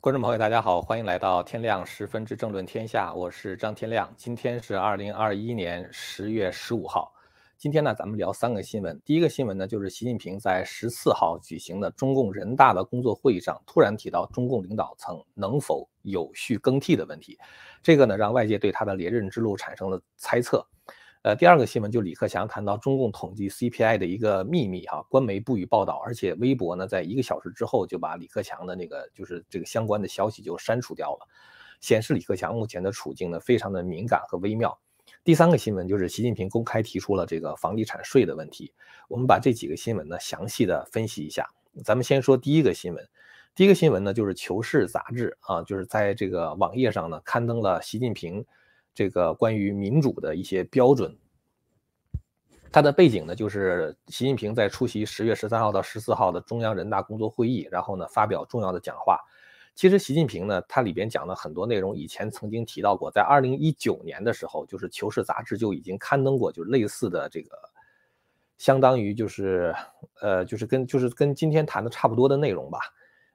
观众朋友，大家好，欢迎来到天亮十分之政论天下，我是张天亮。今天是二零二一年十月十五号。今天呢，咱们聊三个新闻。第一个新闻呢，就是习近平在十四号举行的中共人大的工作会议上，突然提到中共领导层能否有序更替的问题。这个呢，让外界对他的连任之路产生了猜测。呃，第二个新闻就李克强谈到中共统计 CPI 的一个秘密哈，官媒不予报道，而且微博呢在一个小时之后就把李克强的那个就是这个相关的消息就删除掉了，显示李克强目前的处境呢非常的敏感和微妙。第三个新闻就是习近平公开提出了这个房地产税的问题，我们把这几个新闻呢详细的分析一下。咱们先说第一个新闻，第一个新闻呢就是《求是》杂志啊，就是在这个网页上呢刊登了习近平。这个关于民主的一些标准，它的背景呢，就是习近平在出席十月十三号到十四号的中央人大工作会议，然后呢发表重要的讲话。其实习近平呢，他里边讲的很多内容，以前曾经提到过，在二零一九年的时候，就是《求是》杂志就已经刊登过，就是类似的这个，相当于就是呃，就是跟就是跟今天谈的差不多的内容吧。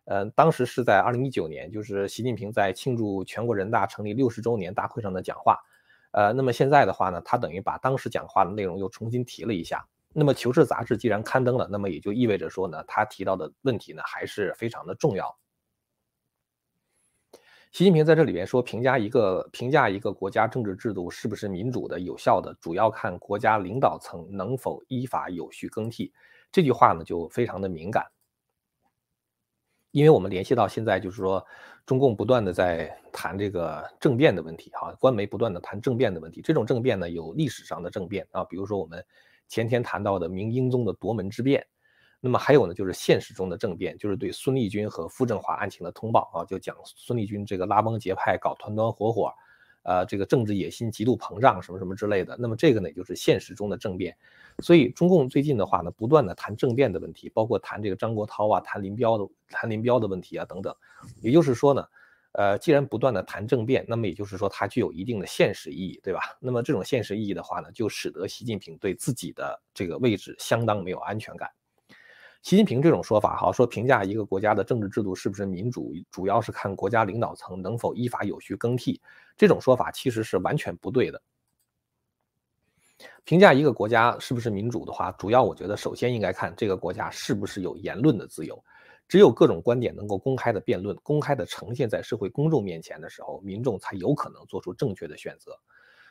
呃，当时是在二零一九年，就是习近平在庆祝全国人大成立六十周年大会上的讲话。呃，那么现在的话呢，他等于把当时讲话的内容又重新提了一下。那么《求是》杂志既然刊登了，那么也就意味着说呢，他提到的问题呢还是非常的重要。习近平在这里边说，评价一个评价一个国家政治制度是不是民主的、有效的，主要看国家领导层能否依法有序更替。这句话呢就非常的敏感。因为我们联系到现在，就是说，中共不断的在谈这个政变的问题，哈，官媒不断的谈政变的问题。这种政变呢，有历史上的政变啊，比如说我们前天谈到的明英宗的夺门之变，那么还有呢，就是现实中的政变，就是对孙立军和傅政华案情的通报啊，就讲孙立军这个拉帮结派，搞团团伙伙。呃，这个政治野心极度膨胀，什么什么之类的。那么这个呢，就是现实中的政变。所以中共最近的话呢，不断的谈政变的问题，包括谈这个张国焘啊，谈林彪的谈林彪的问题啊等等。也就是说呢，呃，既然不断的谈政变，那么也就是说它具有一定的现实意义，对吧？那么这种现实意义的话呢，就使得习近平对自己的这个位置相当没有安全感。习近平这种说法，哈，说评价一个国家的政治制度是不是民主，主要是看国家领导层能否依法有序更替。这种说法其实是完全不对的。评价一个国家是不是民主的话，主要我觉得首先应该看这个国家是不是有言论的自由。只有各种观点能够公开的辩论、公开的呈现在社会公众面前的时候，民众才有可能做出正确的选择。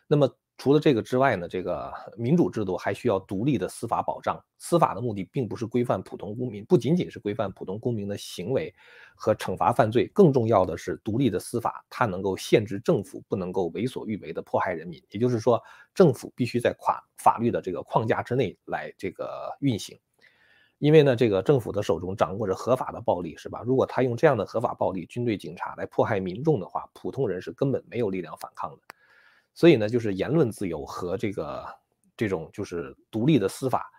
那么除了这个之外呢，这个民主制度还需要独立的司法保障。司法的目的并不是规范普通公民，不仅仅是规范普通公民的行为和惩罚犯罪，更重要的是独立的司法，它能够限制政府不能够为所欲为的迫害人民。也就是说，政府必须在法法律的这个框架之内来这个运行。因为呢，这个政府的手中掌握着合法的暴力，是吧？如果他用这样的合法暴力，军队、警察来迫害民众的话，普通人是根本没有力量反抗的。所以呢，就是言论自由和这个这种就是独立的司法，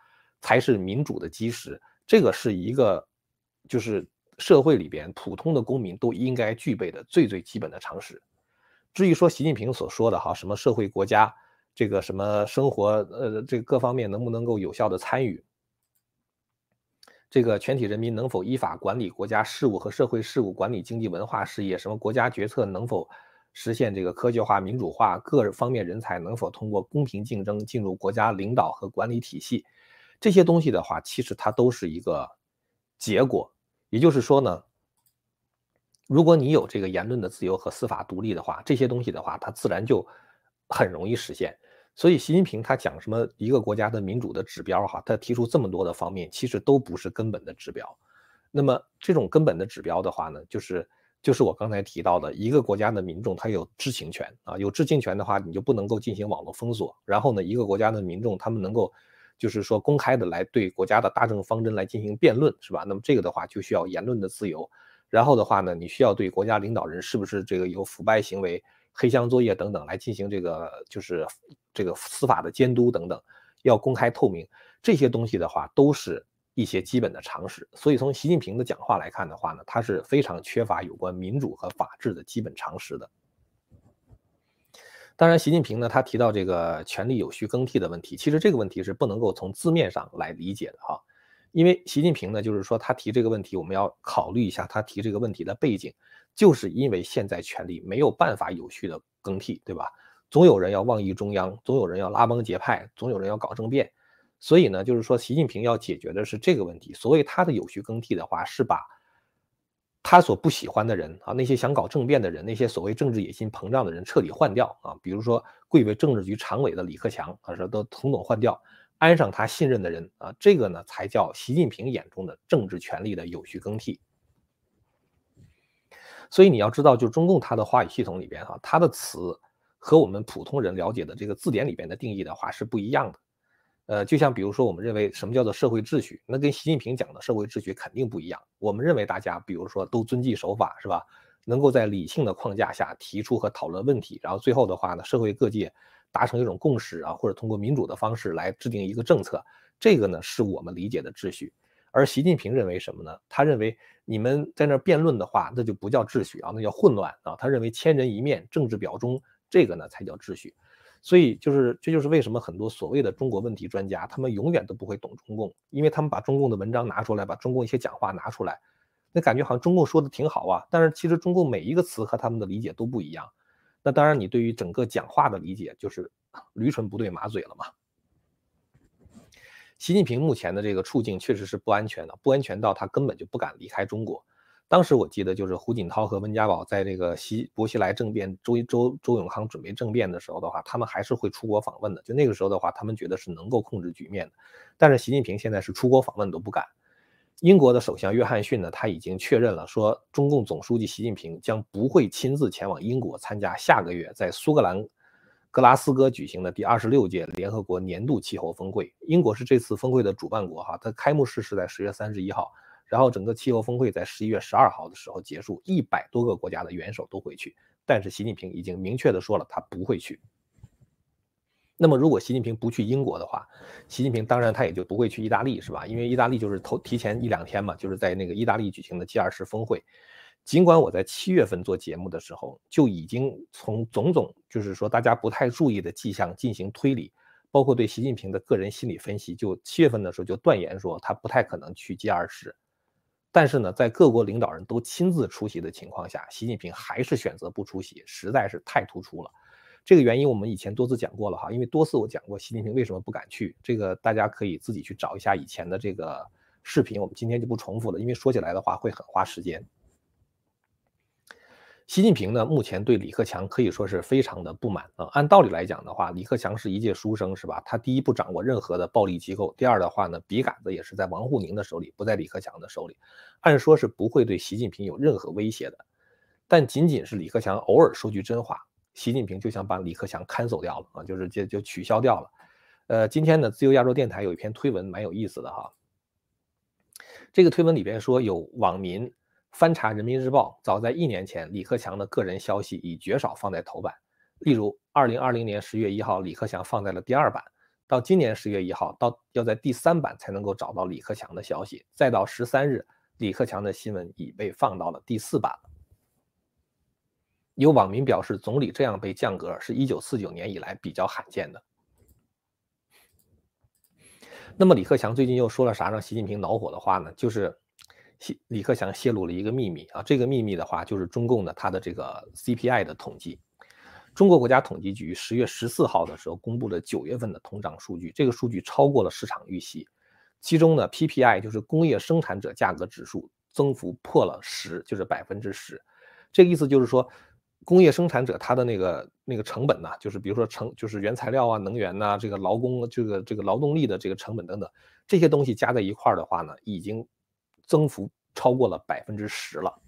才是民主的基石。这个是一个就是社会里边普通的公民都应该具备的最最基本的常识。至于说习近平所说的哈什么社会国家这个什么生活呃这各方面能不能够有效的参与，这个全体人民能否依法管理国家事务和社会事务，管理经济文化事业，什么国家决策能否？实现这个科学化、民主化，各方面人才能否通过公平竞争进入国家领导和管理体系？这些东西的话，其实它都是一个结果。也就是说呢，如果你有这个言论的自由和司法独立的话，这些东西的话，它自然就很容易实现。所以，习近平他讲什么一个国家的民主的指标，哈，他提出这么多的方面，其实都不是根本的指标。那么，这种根本的指标的话呢，就是。就是我刚才提到的一个国家的民众，他有知情权啊，有知情权的话，你就不能够进行网络封锁。然后呢，一个国家的民众，他们能够，就是说公开的来对国家的大政方针来进行辩论，是吧？那么这个的话就需要言论的自由。然后的话呢，你需要对国家领导人是不是这个有腐败行为、黑箱作业等等来进行这个就是这个司法的监督等等，要公开透明。这些东西的话都是。一些基本的常识，所以从习近平的讲话来看的话呢，他是非常缺乏有关民主和法治的基本常识的。当然，习近平呢，他提到这个权力有序更替的问题，其实这个问题是不能够从字面上来理解的哈。因为习近平呢，就是说他提这个问题，我们要考虑一下他提这个问题的背景，就是因为现在权力没有办法有序的更替，对吧？总有人要妄议中央，总有人要拉帮结派，总有人要搞政变，所以呢，就是说习近平要解决的是这个问题。所谓他的有序更替的话，是把他所不喜欢的人啊，那些想搞政变的人，那些所谓政治野心膨胀的人彻底换掉啊，比如说贵为政治局常委的李克强啊，说都统统换掉。安上他信任的人啊，这个呢才叫习近平眼中的政治权力的有序更替。所以你要知道，就中共它的话语系统里边哈，它的词和我们普通人了解的这个字典里边的定义的话是不一样的。呃，就像比如说，我们认为什么叫做社会秩序，那跟习近平讲的社会秩序肯定不一样。我们认为大家比如说都遵纪守法是吧？能够在理性的框架下提出和讨论问题，然后最后的话呢，社会各界。达成一种共识啊，或者通过民主的方式来制定一个政策，这个呢是我们理解的秩序。而习近平认为什么呢？他认为你们在那辩论的话，那就不叫秩序啊，那叫混乱啊。他认为千人一面，政治表忠，这个呢才叫秩序。所以就是这就是为什么很多所谓的中国问题专家，他们永远都不会懂中共，因为他们把中共的文章拿出来，把中共一些讲话拿出来，那感觉好像中共说的挺好啊，但是其实中共每一个词和他们的理解都不一样。那当然，你对于整个讲话的理解就是驴唇不对马嘴了嘛。习近平目前的这个处境确实是不安全的，不安全到他根本就不敢离开中国。当时我记得就是胡锦涛和温家宝在这个西薄熙来政变，周周周永康准备政变的时候的话，他们还是会出国访问的。就那个时候的话，他们觉得是能够控制局面的。但是习近平现在是出国访问都不敢。英国的首相约翰逊呢，他已经确认了，说中共总书记习近平将不会亲自前往英国参加下个月在苏格兰格拉斯哥举行的第二十六届联合国年度气候峰会。英国是这次峰会的主办国，哈，它开幕式是在十月三十一号，然后整个气候峰会在十一月十二号的时候结束，一百多个国家的元首都会去，但是习近平已经明确的说了，他不会去。那么，如果习近平不去英国的话，习近平当然他也就不会去意大利，是吧？因为意大利就是头提前一两天嘛，就是在那个意大利举行的 G20 峰会。尽管我在七月份做节目的时候就已经从种种就是说大家不太注意的迹象进行推理，包括对习近平的个人心理分析，就七月份的时候就断言说他不太可能去 G20。但是呢，在各国领导人都亲自出席的情况下，习近平还是选择不出席，实在是太突出了。这个原因我们以前多次讲过了哈，因为多次我讲过习近平为什么不敢去，这个大家可以自己去找一下以前的这个视频，我们今天就不重复了，因为说起来的话会很花时间。习近平呢，目前对李克强可以说是非常的不满啊。按道理来讲的话，李克强是一介书生是吧？他第一不掌握任何的暴力机构，第二的话呢，笔杆子也是在王沪宁的手里，不在李克强的手里，按说是不会对习近平有任何威胁的。但仅仅是李克强偶尔说句真话。习近平就想把李克强看走掉了啊，就是就就取消掉了。呃，今天呢，自由亚洲电台有一篇推文，蛮有意思的哈。这个推文里边说，有网民翻查人民日报，早在一年前，李克强的个人消息已绝少放在头版。例如，二零二零年十月一号，李克强放在了第二版；到今年十月一号，到要在第三版才能够找到李克强的消息；再到十三日，李克强的新闻已被放到了第四版。有网民表示，总理这样被降格是一九四九年以来比较罕见的。那么李克强最近又说了啥让习近平恼火的话呢？就是李李克强泄露了一个秘密啊，这个秘密的话就是中共的他的这个 CPI 的统计。中国国家统计局十月十四号的时候公布了九月份的通胀数据，这个数据超过了市场预期。其中呢，PPI 就是工业生产者价格指数增幅破了十，就是百分之十。这个意思就是说。工业生产者他的那个那个成本呢，就是比如说成就是原材料啊、能源呐、这个劳工这个这个劳动力的这个成本等等，这些东西加在一块儿的话呢，已经增幅超过了百分之十了。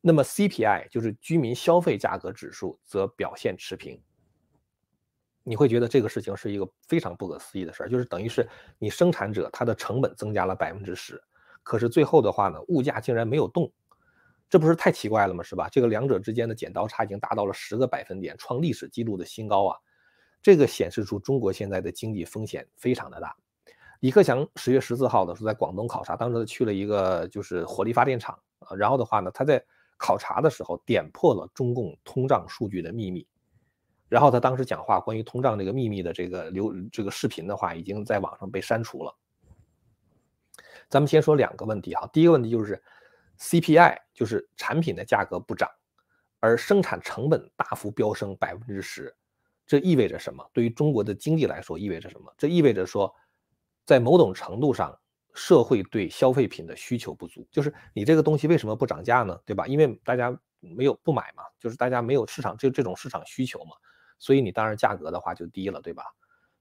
那么 CPI 就是居民消费价格指数则表现持平。你会觉得这个事情是一个非常不可思议的事儿，就是等于是你生产者他的成本增加了百分之十，可是最后的话呢，物价竟然没有动。这不是太奇怪了吗？是吧？这个两者之间的剪刀差已经达到了十个百分点，创历史记录的新高啊！这个显示出中国现在的经济风险非常的大。李克强十月十四号的时候在广东考察，当时他去了一个就是火力发电厂啊，然后的话呢，他在考察的时候点破了中共通胀数据的秘密，然后他当时讲话关于通胀这个秘密的这个流这个视频的话，已经在网上被删除了。咱们先说两个问题哈，第一个问题就是 CPI，就是产品的价格不涨，而生产成本大幅飙升百分之十，这意味着什么？对于中国的经济来说意味着什么？这意味着说，在某种程度上，社会对消费品的需求不足，就是你这个东西为什么不涨价呢？对吧？因为大家没有不买嘛，就是大家没有市场这这种市场需求嘛，所以你当然价格的话就低了，对吧？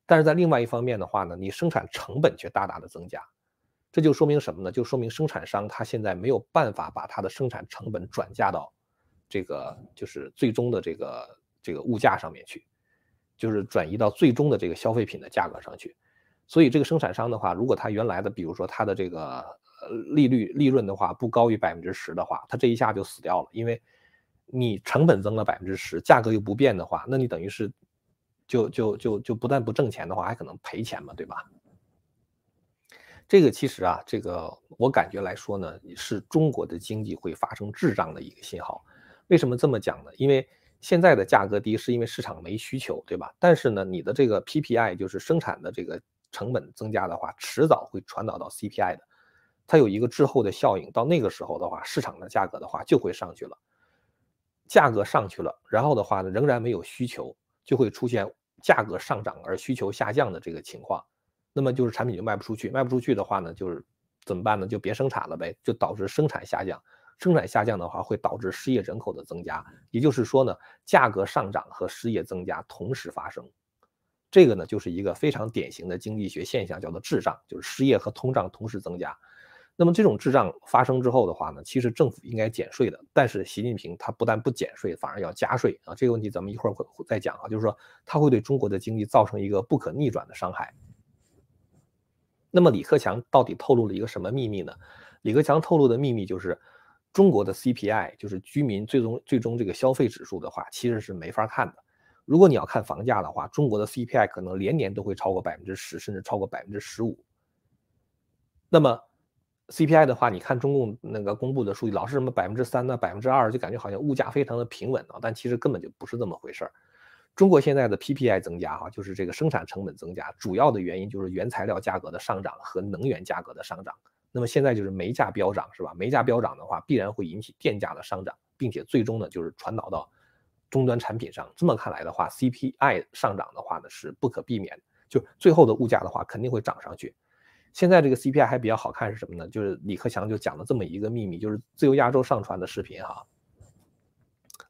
但是在另外一方面的话呢，你生产成本却大大的增加。这就说明什么呢？就说明生产商他现在没有办法把他的生产成本转嫁到这个就是最终的这个这个物价上面去，就是转移到最终的这个消费品的价格上去。所以这个生产商的话，如果他原来的比如说他的这个呃利率利润的话不高于百分之十的话，他这一下就死掉了。因为你成本增了百分之十，价格又不变的话，那你等于是就就就就不但不挣钱的话，还可能赔钱嘛，对吧？这个其实啊，这个我感觉来说呢，是中国的经济会发生滞胀的一个信号。为什么这么讲呢？因为现在的价格低，是因为市场没需求，对吧？但是呢，你的这个 PPI 就是生产的这个成本增加的话，迟早会传导到 CPI 的，它有一个滞后的效应。到那个时候的话，市场的价格的话就会上去了。价格上去了，然后的话呢，仍然没有需求，就会出现价格上涨而需求下降的这个情况。那么就是产品就卖不出去，卖不出去的话呢，就是怎么办呢？就别生产了呗，就导致生产下降。生产下降的话，会导致失业人口的增加。也就是说呢，价格上涨和失业增加同时发生，这个呢就是一个非常典型的经济学现象，叫做滞胀，就是失业和通胀同时增加。那么这种滞胀发生之后的话呢，其实政府应该减税的，但是习近平他不但不减税，反而要加税啊。这个问题咱们一会儿会再讲啊，就是说他会对中国的经济造成一个不可逆转的伤害。那么李克强到底透露了一个什么秘密呢？李克强透露的秘密就是，中国的 CPI 就是居民最终最终这个消费指数的话，其实是没法看的。如果你要看房价的话，中国的 CPI 可能连年都会超过百分之十，甚至超过百分之十五。那么 CPI 的话，你看中共那个公布的数据，老是什么百分之三呢、百分之二，就感觉好像物价非常的平稳啊，但其实根本就不是这么回事儿。中国现在的 PPI 增加，哈，就是这个生产成本增加，主要的原因就是原材料价格的上涨和能源价格的上涨。那么现在就是煤价飙涨，是吧？煤价飙涨的话，必然会引起电价的上涨，并且最终呢，就是传导到终端产品上。这么看来的话，CPI 上涨的话呢，是不可避免，就最后的物价的话肯定会涨上去。现在这个 CPI 还比较好看是什么呢？就是李克强就讲了这么一个秘密，就是自由亚洲上传的视频，哈。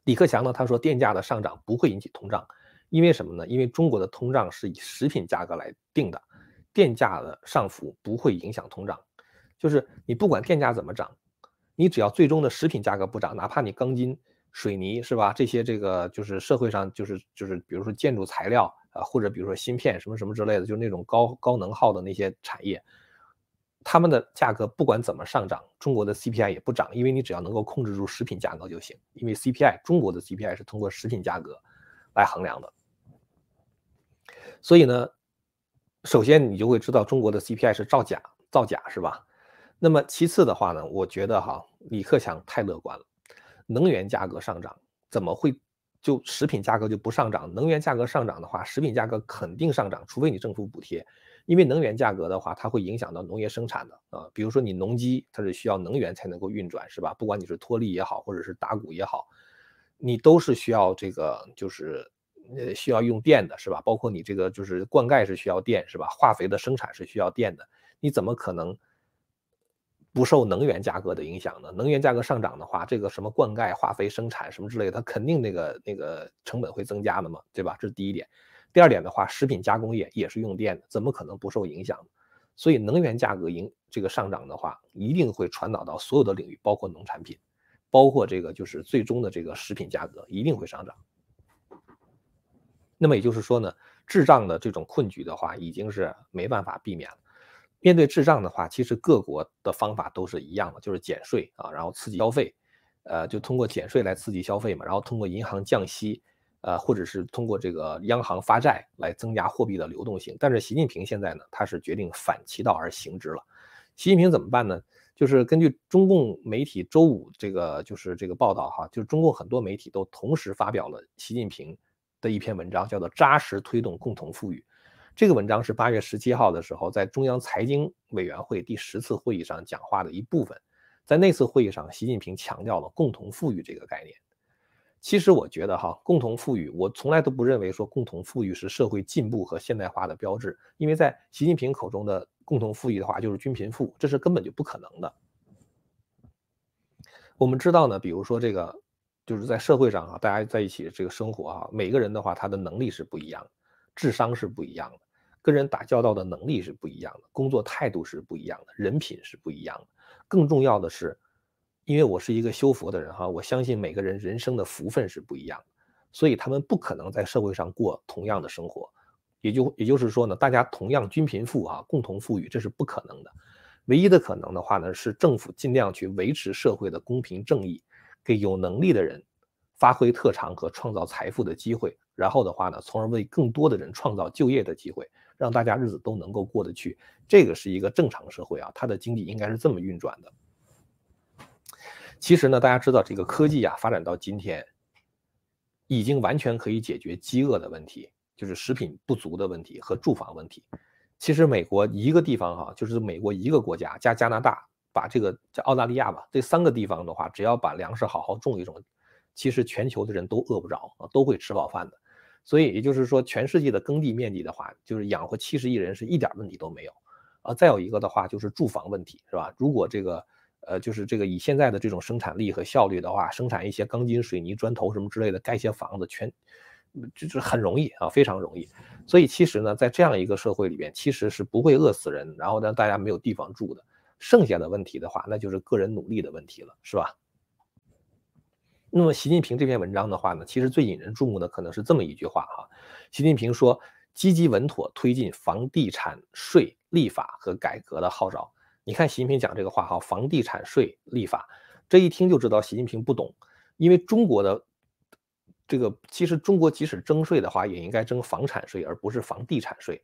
李克强呢，他说电价的上涨不会引起通胀，因为什么呢？因为中国的通胀是以食品价格来定的，电价的上浮不会影响通胀。就是你不管电价怎么涨，你只要最终的食品价格不涨，哪怕你钢筋、水泥是吧？这些这个就是社会上就是就是比如说建筑材料啊，或者比如说芯片什么什么之类的，就是那种高高能耗的那些产业。他们的价格不管怎么上涨，中国的 CPI 也不涨，因为你只要能够控制住食品价格就行。因为 CPI 中国的 CPI 是通过食品价格来衡量的，所以呢，首先你就会知道中国的 CPI 是造假，造假是吧？那么其次的话呢，我觉得哈，李克强太乐观了，能源价格上涨怎么会就食品价格就不上涨？能源价格上涨的话，食品价格肯定上涨，除非你政府补贴。因为能源价格的话，它会影响到农业生产的啊，比如说你农机它是需要能源才能够运转，是吧？不管你是脱粒也好，或者是打谷也好，你都是需要这个就是呃需要用电的，是吧？包括你这个就是灌溉是需要电，是吧？化肥的生产是需要电的，你怎么可能不受能源价格的影响呢？能源价格上涨的话，这个什么灌溉、化肥生产什么之类的，它肯定那个那个成本会增加的嘛，对吧？这是第一点。第二点的话，食品加工业也是用电的，怎么可能不受影响？所以能源价格影这个上涨的话，一定会传导到所有的领域，包括农产品，包括这个就是最终的这个食品价格一定会上涨。那么也就是说呢，滞胀的这种困局的话，已经是没办法避免了。面对滞胀的话，其实各国的方法都是一样的，就是减税啊，然后刺激消费，呃，就通过减税来刺激消费嘛，然后通过银行降息。呃，或者是通过这个央行发债来增加货币的流动性，但是习近平现在呢，他是决定反其道而行之了。习近平怎么办呢？就是根据中共媒体周五这个就是这个报道哈，就是中共很多媒体都同时发表了习近平的一篇文章，叫做《扎实推动共同富裕》。这个文章是八月十七号的时候在中央财经委员会第十次会议上讲话的一部分。在那次会议上，习近平强调了共同富裕这个概念。其实我觉得哈，共同富裕，我从来都不认为说共同富裕是社会进步和现代化的标志，因为在习近平口中的共同富裕的话，就是均贫富，这是根本就不可能的。我们知道呢，比如说这个，就是在社会上啊，大家在一起这个生活啊，每个人的话，他的能力是不一样，智商是不一样的，跟人打交道的能力是不一样的，工作态度是不一样的，人品是不一样的。更重要的是。因为我是一个修佛的人哈，我相信每个人人生的福分是不一样的，所以他们不可能在社会上过同样的生活，也就也就是说呢，大家同样均贫富啊，共同富裕，这是不可能的。唯一的可能的话呢，是政府尽量去维持社会的公平正义，给有能力的人发挥特长和创造财富的机会，然后的话呢，从而为更多的人创造就业的机会，让大家日子都能够过得去。这个是一个正常社会啊，它的经济应该是这么运转的。其实呢，大家知道这个科技啊发展到今天，已经完全可以解决饥饿的问题，就是食品不足的问题和住房问题。其实美国一个地方哈，就是美国一个国家加加拿大，把这个叫澳大利亚吧，这三个地方的话，只要把粮食好好种一种，其实全球的人都饿不着啊，都会吃饱饭的。所以也就是说，全世界的耕地面积的话，就是养活七十亿人是一点问题都没有。啊，再有一个的话就是住房问题，是吧？如果这个。呃，就是这个以现在的这种生产力和效率的话，生产一些钢筋、水泥、砖头什么之类的，盖些房子，全就是很容易啊，非常容易。所以其实呢，在这样一个社会里边，其实是不会饿死人，然后呢，大家没有地方住的。剩下的问题的话，那就是个人努力的问题了，是吧？那么习近平这篇文章的话呢，其实最引人注目的可能是这么一句话哈，习近平说：积极稳妥推进房地产税立法和改革的号召。你看习近平讲这个话哈，房地产税立法，这一听就知道习近平不懂，因为中国的这个其实中国即使征税的话，也应该征房产税，而不是房地产税。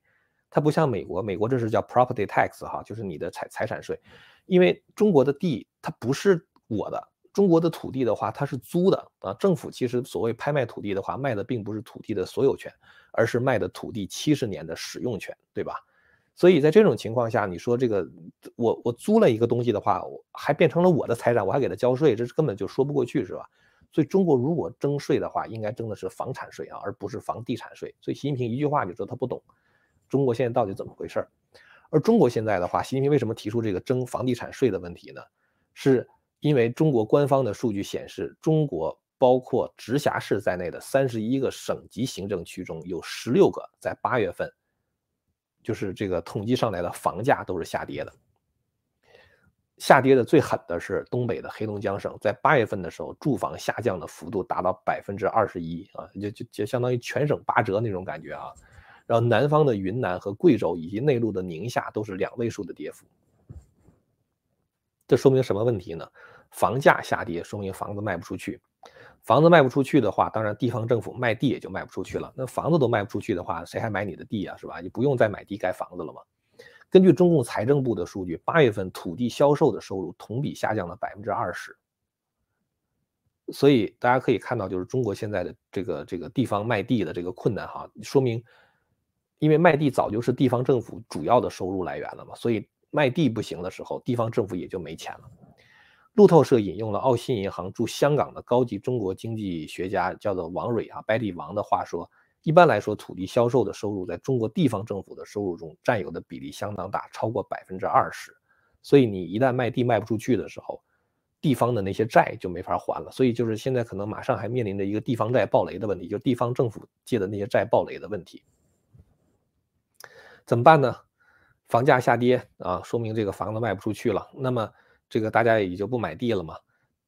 它不像美国，美国这是叫 property tax 哈，就是你的财财产税。因为中国的地它不是我的，中国的土地的话它是租的啊。政府其实所谓拍卖土地的话，卖的并不是土地的所有权，而是卖的土地七十年的使用权，对吧？所以在这种情况下，你说这个我我租了一个东西的话，我还变成了我的财产，我还给他交税，这是根本就说不过去，是吧？所以中国如果征税的话，应该征的是房产税啊，而不是房地产税。所以习近平一句话就说他不懂中国现在到底怎么回事。而中国现在的话，习近平为什么提出这个征房地产税的问题呢？是因为中国官方的数据显示，中国包括直辖市在内的三十一个省级行政区中有十六个在八月份。就是这个统计上来的房价都是下跌的，下跌的最狠的是东北的黑龙江省，在八月份的时候，住房下降的幅度达到百分之二十一啊，就就就相当于全省八折那种感觉啊。然后南方的云南和贵州以及内陆的宁夏都是两位数的跌幅，这说明什么问题呢？房价下跌，说明房子卖不出去。房子卖不出去的话，当然地方政府卖地也就卖不出去了。那房子都卖不出去的话，谁还买你的地呀？是吧？你不用再买地盖房子了嘛？根据中共财政部的数据，八月份土地销售的收入同比下降了百分之二十。所以大家可以看到，就是中国现在的这个这个地方卖地的这个困难哈，说明因为卖地早就是地方政府主要的收入来源了嘛，所以卖地不行的时候，地方政府也就没钱了。路透社引用了澳新银行驻香港的高级中国经济学家，叫做王蕊啊，百里王的话说，一般来说，土地销售的收入在中国地方政府的收入中占有的比例相当大，超过百分之二十。所以你一旦卖地卖不出去的时候，地方的那些债就没法还了。所以就是现在可能马上还面临着一个地方债暴雷的问题，就是地方政府借的那些债暴雷的问题。怎么办呢？房价下跌啊，说明这个房子卖不出去了。那么。这个大家也就不买地了嘛。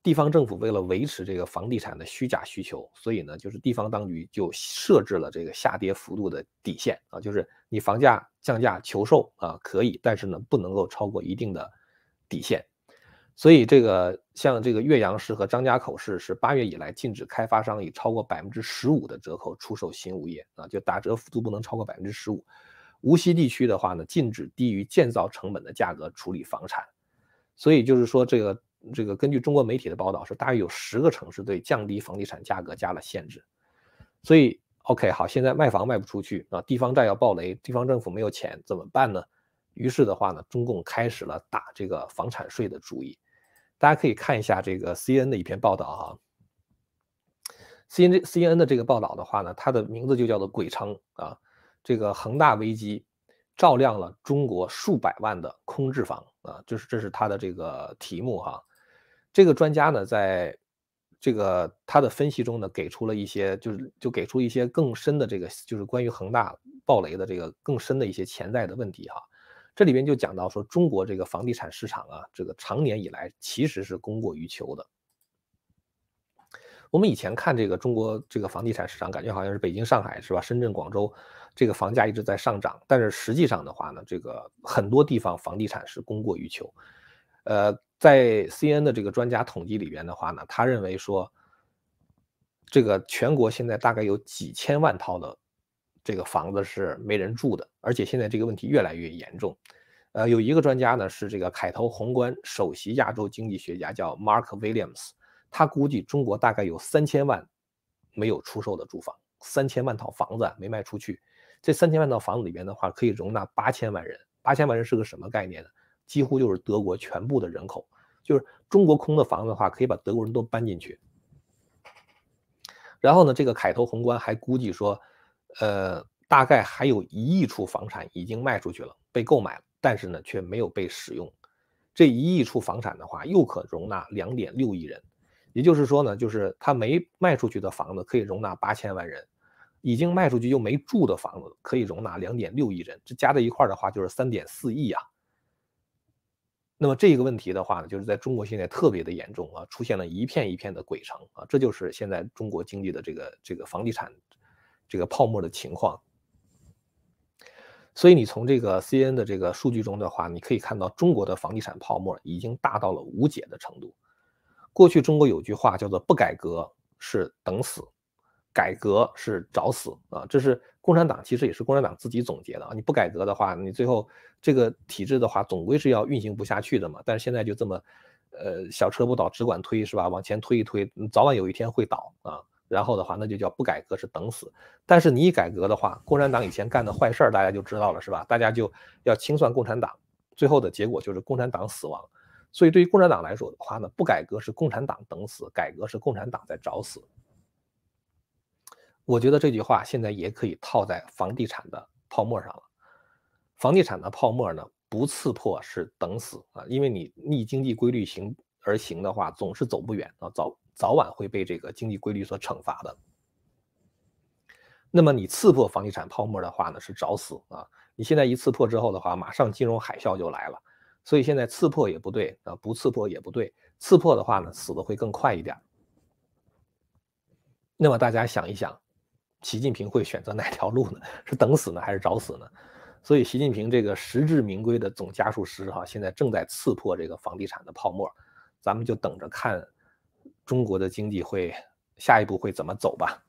地方政府为了维持这个房地产的虚假需求，所以呢，就是地方当局就设置了这个下跌幅度的底线啊，就是你房价降价求售啊可以，但是呢不能够超过一定的底线。所以这个像这个岳阳市和张家口市是八月以来禁止开发商以超过百分之十五的折扣出售新物业啊，就打折幅度不能超过百分之十五。无锡地区的话呢，禁止低于建造成本的价格处理房产。所以就是说，这个这个根据中国媒体的报道，是大约有十个城市对降低房地产价格加了限制。所以 OK，好，现在卖房卖不出去啊，地方债要暴雷，地方政府没有钱怎么办呢？于是的话呢，中共开始了打这个房产税的主意。大家可以看一下这个 C N 的一篇报道哈。CNN CNN 的这个报道的话呢，它的名字就叫做“鬼城”啊。这个恒大危机照亮了中国数百万的空置房啊，就是这是它的这个题目哈。这个专家呢，在这个他的分析中呢，给出了一些就是就给出一些更深的这个就是关于恒大暴雷的这个更深的一些潜在的问题哈。这里边就讲到说，中国这个房地产市场啊，这个长年以来其实是供过于求的。我们以前看这个中国这个房地产市场，感觉好像是北京、上海是吧？深圳、广州，这个房价一直在上涨。但是实际上的话呢，这个很多地方房地产是供过于求。呃，在 CN 的这个专家统计里边的话呢，他认为说，这个全国现在大概有几千万套的。这个房子是没人住的，而且现在这个问题越来越严重。呃，有一个专家呢是这个凯投宏观首席亚洲经济学家，叫 Mark Williams，他估计中国大概有三千万没有出售的住房，三千万套房子没卖出去。这三千万套房子里边的话，可以容纳八千万人。八千万人是个什么概念呢？几乎就是德国全部的人口。就是中国空的房子的话，可以把德国人都搬进去。然后呢，这个凯投宏观还估计说。呃，大概还有一亿处房产已经卖出去了，被购买了，但是呢，却没有被使用。这一亿处房产的话，又可容纳两点六亿人，也就是说呢，就是他没卖出去的房子可以容纳八千万人，已经卖出去又没住的房子可以容纳两点六亿人，这加在一块的话就是三点四亿啊。那么这个问题的话呢，就是在中国现在特别的严重啊，出现了一片一片的鬼城啊，这就是现在中国经济的这个这个房地产。这个泡沫的情况，所以你从这个 C N 的这个数据中的话，你可以看到中国的房地产泡沫已经大到了无解的程度。过去中国有句话叫做“不改革是等死，改革是找死”啊，这是共产党其实也是共产党自己总结的啊。你不改革的话，你最后这个体制的话总归是要运行不下去的嘛。但是现在就这么，呃，小车不倒只管推是吧？往前推一推，早晚有一天会倒啊。然后的话，那就叫不改革是等死。但是你一改革的话，共产党以前干的坏事儿大家就知道了，是吧？大家就要清算共产党，最后的结果就是共产党死亡。所以对于共产党来说的话呢，不改革是共产党等死，改革是共产党在找死。我觉得这句话现在也可以套在房地产的泡沫上了。房地产的泡沫呢，不刺破是等死啊，因为你逆经济规律行而行的话，总是走不远啊，早。早晚会被这个经济规律所惩罚的。那么你刺破房地产泡沫的话呢，是找死啊！你现在一刺破之后的话，马上金融海啸就来了。所以现在刺破也不对啊，不刺破也不对。刺破的话呢，死的会更快一点。那么大家想一想，习近平会选择哪条路呢？是等死呢，还是找死呢？所以习近平这个实至名归的总加速师哈，现在正在刺破这个房地产的泡沫，咱们就等着看。中国的经济会下一步会怎么走吧？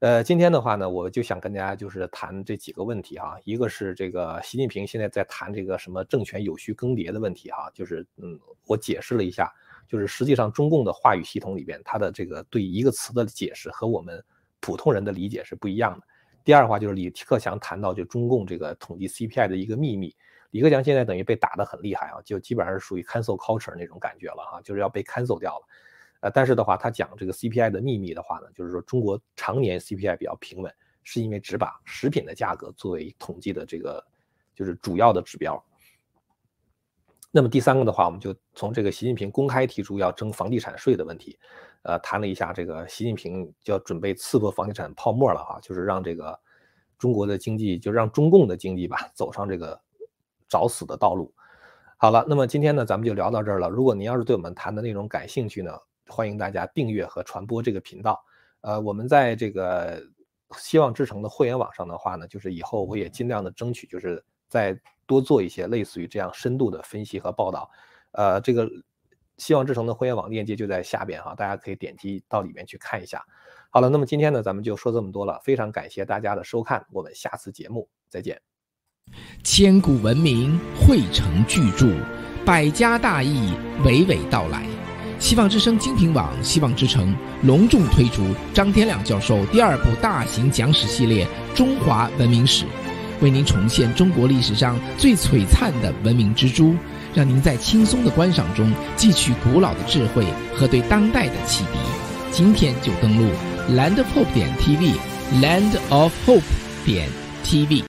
呃，今天的话呢，我就想跟大家就是谈这几个问题哈。一个是这个习近平现在在谈这个什么政权有序更迭的问题哈，就是嗯，我解释了一下，就是实际上中共的话语系统里边，它的这个对一个词的解释和我们普通人的理解是不一样的。第二话就是李克强谈到就中共这个统计 CPI 的一个秘密，李克强现在等于被打得很厉害啊，就基本上是属于 cancel culture 那种感觉了哈，就是要被 cancel 掉了。呃，但是的话，他讲这个 CPI 的秘密的话呢，就是说中国常年 CPI 比较平稳，是因为只把食品的价格作为统计的这个就是主要的指标。那么第三个的话，我们就从这个习近平公开提出要征房地产税的问题，呃，谈了一下这个习近平就要准备刺破房地产泡沫了哈，就是让这个中国的经济，就让中共的经济吧走上这个找死的道路。好了，那么今天呢，咱们就聊到这儿了。如果您要是对我们谈的内容感兴趣呢？欢迎大家订阅和传播这个频道。呃，我们在这个希望之城的会员网上的话呢，就是以后我也尽量的争取，就是再多做一些类似于这样深度的分析和报道。呃，这个希望之城的会员网链接就在下边哈，大家可以点击到里面去看一下。好了，那么今天呢，咱们就说这么多了，非常感谢大家的收看，我们下次节目再见。千古文明汇成巨著，百家大义娓娓道来。希望之声精品网、希望之城隆重推出张天亮教授第二部大型讲史系列《中华文明史》，为您重现中国历史上最璀璨的文明之珠，让您在轻松的观赏中汲取古老的智慧和对当代的启迪。今天就登录 landofhope 点 tv，land of hope 点 tv。